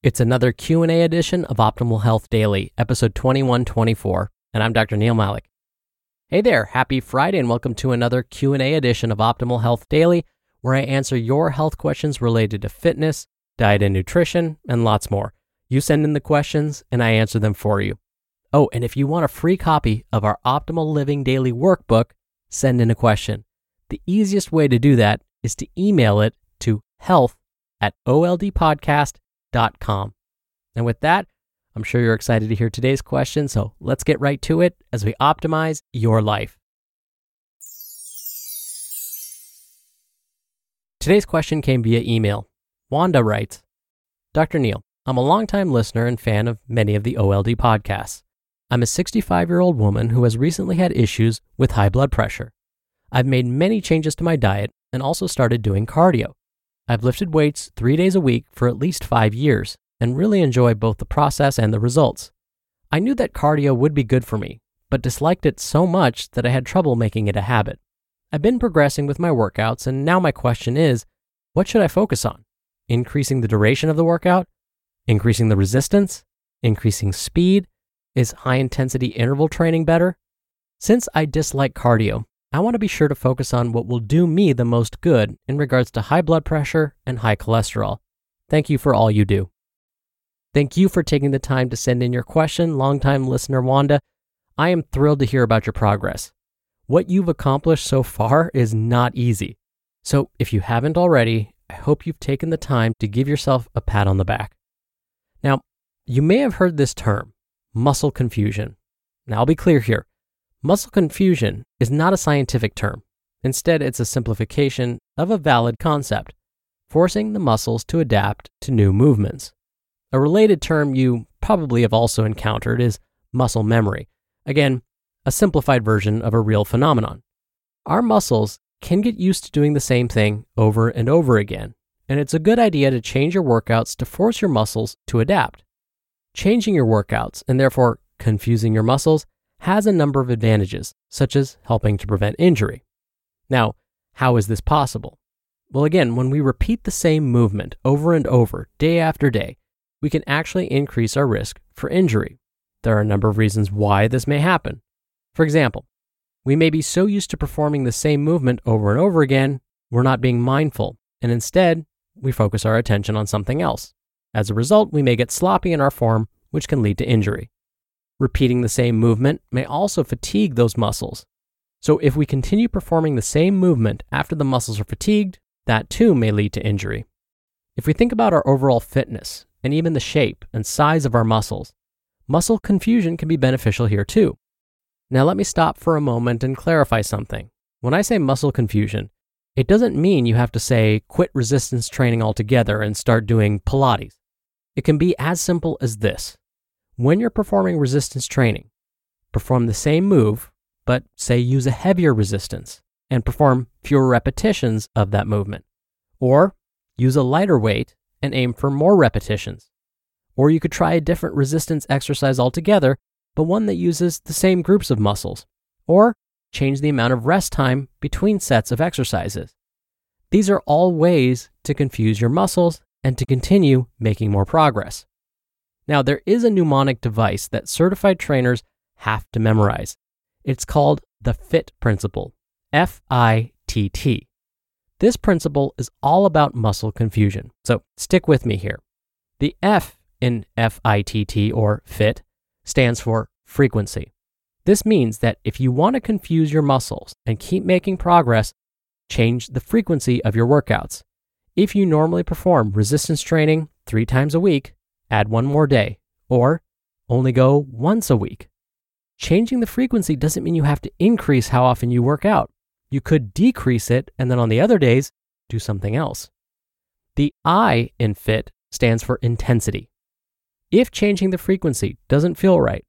It's another Q&A edition of Optimal Health Daily, episode 2124, and I'm Dr. Neal Malik. Hey there, happy Friday and welcome to another Q&A edition of Optimal Health Daily, where I answer your health questions related to fitness, diet and nutrition, and lots more. You send in the questions and I answer them for you. Oh, and if you want a free copy of our Optimal Living Daily workbook, send in a question. The easiest way to do that is to email it to health at oldpodcast.com com. And with that, I'm sure you're excited to hear today's question, so let's get right to it as we optimize your life. Today's question came via email. Wanda writes Dr. Neal, I'm a longtime listener and fan of many of the OLD podcasts. I'm a 65 year old woman who has recently had issues with high blood pressure. I've made many changes to my diet and also started doing cardio. I've lifted weights three days a week for at least five years and really enjoy both the process and the results. I knew that cardio would be good for me, but disliked it so much that I had trouble making it a habit. I've been progressing with my workouts, and now my question is what should I focus on? Increasing the duration of the workout? Increasing the resistance? Increasing speed? Is high intensity interval training better? Since I dislike cardio, I want to be sure to focus on what will do me the most good in regards to high blood pressure and high cholesterol. Thank you for all you do. Thank you for taking the time to send in your question, longtime listener Wanda. I am thrilled to hear about your progress. What you've accomplished so far is not easy. So, if you haven't already, I hope you've taken the time to give yourself a pat on the back. Now, you may have heard this term, muscle confusion. Now, I'll be clear here. Muscle confusion is not a scientific term. Instead, it's a simplification of a valid concept, forcing the muscles to adapt to new movements. A related term you probably have also encountered is muscle memory. Again, a simplified version of a real phenomenon. Our muscles can get used to doing the same thing over and over again, and it's a good idea to change your workouts to force your muscles to adapt. Changing your workouts, and therefore confusing your muscles, has a number of advantages, such as helping to prevent injury. Now, how is this possible? Well, again, when we repeat the same movement over and over, day after day, we can actually increase our risk for injury. There are a number of reasons why this may happen. For example, we may be so used to performing the same movement over and over again, we're not being mindful, and instead, we focus our attention on something else. As a result, we may get sloppy in our form, which can lead to injury. Repeating the same movement may also fatigue those muscles. So, if we continue performing the same movement after the muscles are fatigued, that too may lead to injury. If we think about our overall fitness and even the shape and size of our muscles, muscle confusion can be beneficial here too. Now, let me stop for a moment and clarify something. When I say muscle confusion, it doesn't mean you have to say quit resistance training altogether and start doing Pilates. It can be as simple as this when you're performing resistance training, perform the same move, but say use a heavier resistance and perform fewer repetitions of that movement. Or use a lighter weight and aim for more repetitions. Or you could try a different resistance exercise altogether, but one that uses the same groups of muscles. Or change the amount of rest time between sets of exercises. These are all ways to confuse your muscles and to continue making more progress. Now, there is a mnemonic device that certified trainers have to memorize. It's called the FITT principle, F I T T. This principle is all about muscle confusion. So stick with me here. The F in FITT or FIT stands for frequency. This means that if you want to confuse your muscles and keep making progress, change the frequency of your workouts. If you normally perform resistance training three times a week, add one more day, or only go once a week. Changing the frequency doesn't mean you have to increase how often you work out. You could decrease it and then on the other days, do something else. The I in FITT stands for intensity. If changing the frequency doesn't feel right,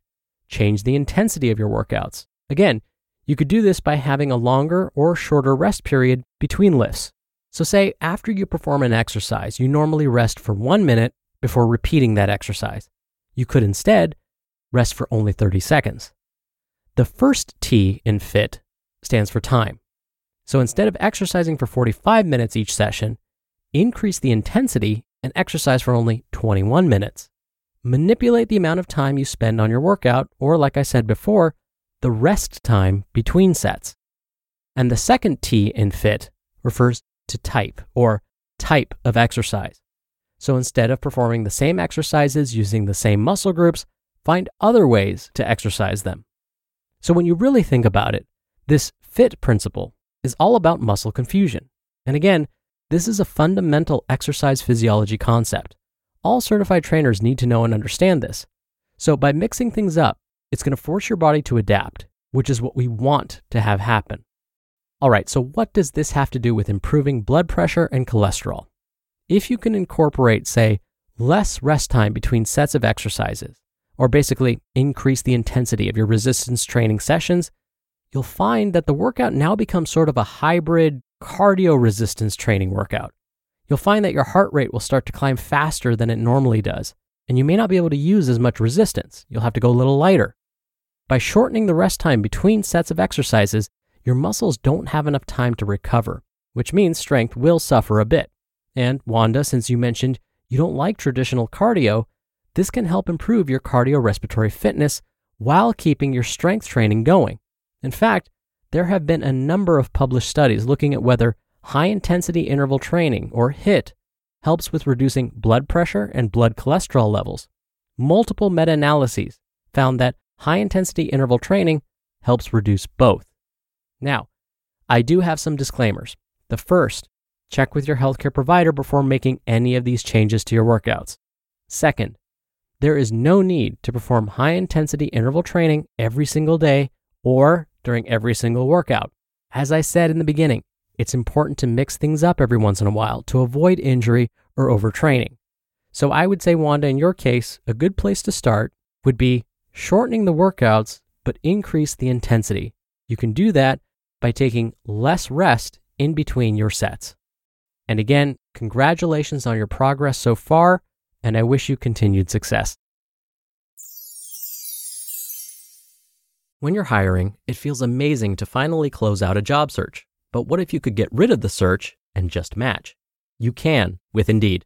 change the intensity of your workouts. Again, you could do this by having a longer or shorter rest period between lifts. So, say after you perform an exercise, you normally rest for one minute before repeating that exercise. You could instead rest for only 30 seconds. The first T in FITT stands for time. So instead of exercising for 45 minutes each session, increase the intensity and exercise for only 21 minutes. Manipulate the amount of time you spend on your workout, or like I said before, the rest time between sets. And the second T in FITT refers to type or type of exercise. So instead of performing the same exercises using the same muscle groups, find other ways to exercise them. So when you really think about it, this FITT principle is all about muscle confusion. And again, this is a fundamental exercise physiology concept. All certified trainers need to know and understand this. So by mixing things up, it's going to force your body to adapt, which is what we want to have happen. All right, so what does this have to do with improving blood pressure and cholesterol? If you can incorporate, say, less rest time between sets of exercises, or basically increase the intensity of your resistance training sessions, you'll find that the workout now becomes sort of a hybrid cardio resistance training workout. You'll find that your heart rate will start to climb faster than it normally does, and you may not be able to use as much resistance. You'll have to go a little lighter. By shortening the rest time between sets of exercises, your muscles don't have enough time to recover, which means strength will suffer a bit. And Wanda, since you mentioned you don't like traditional cardio, this can help improve your cardiorespiratory fitness while keeping your strength training going. In fact, there have been a number of published studies looking at whether high intensity interval training, or HIIT, helps with reducing blood pressure and blood cholesterol levels. Multiple meta analyses found that high intensity interval training helps reduce both. Now, I do have some disclaimers. The first Check with your healthcare provider before making any of these changes to your workouts. Second, there is no need to perform high intensity interval training every single day or during every single workout. As I said in the beginning, it's important to mix things up every once in a while to avoid injury or overtraining. So I would say, Wanda, in your case, a good place to start would be shortening the workouts but increase the intensity. You can do that by taking less rest in between your sets. And again, congratulations on your progress so far, and I wish you continued success. When you're hiring, it feels amazing to finally close out a job search. But what if you could get rid of the search and just match? You can with Indeed.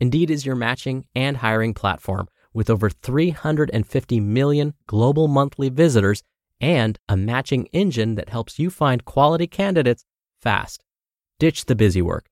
Indeed is your matching and hiring platform with over 350 million global monthly visitors and a matching engine that helps you find quality candidates fast. Ditch the busy work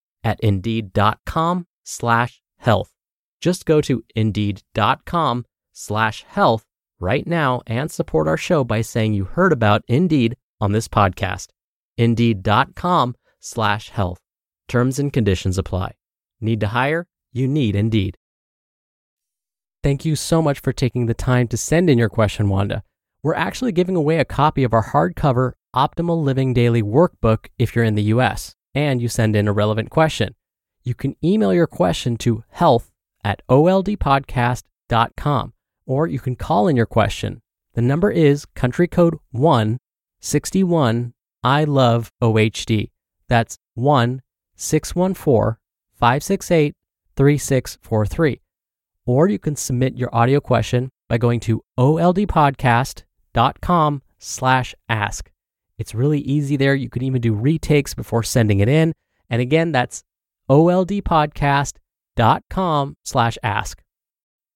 at indeed.com slash health. Just go to indeed.com slash health right now and support our show by saying you heard about Indeed on this podcast. Indeed.com slash health. Terms and conditions apply. Need to hire? You need Indeed. Thank you so much for taking the time to send in your question, Wanda. We're actually giving away a copy of our hardcover Optimal Living Daily workbook if you're in the US and you send in a relevant question. You can email your question to health at oldpodcast.com or you can call in your question. The number is country code 161 I love OHD. That's 1 614 568 3643. Or you can submit your audio question by going to oldpodcast.com slash ask. It's really easy there. You can even do retakes before sending it in. And again, that's oldpodcast.com slash ask.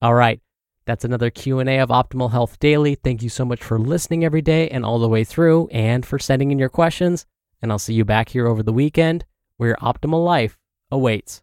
All right. That's another Q&A of Optimal Health Daily. Thank you so much for listening every day and all the way through and for sending in your questions. And I'll see you back here over the weekend where your optimal life awaits.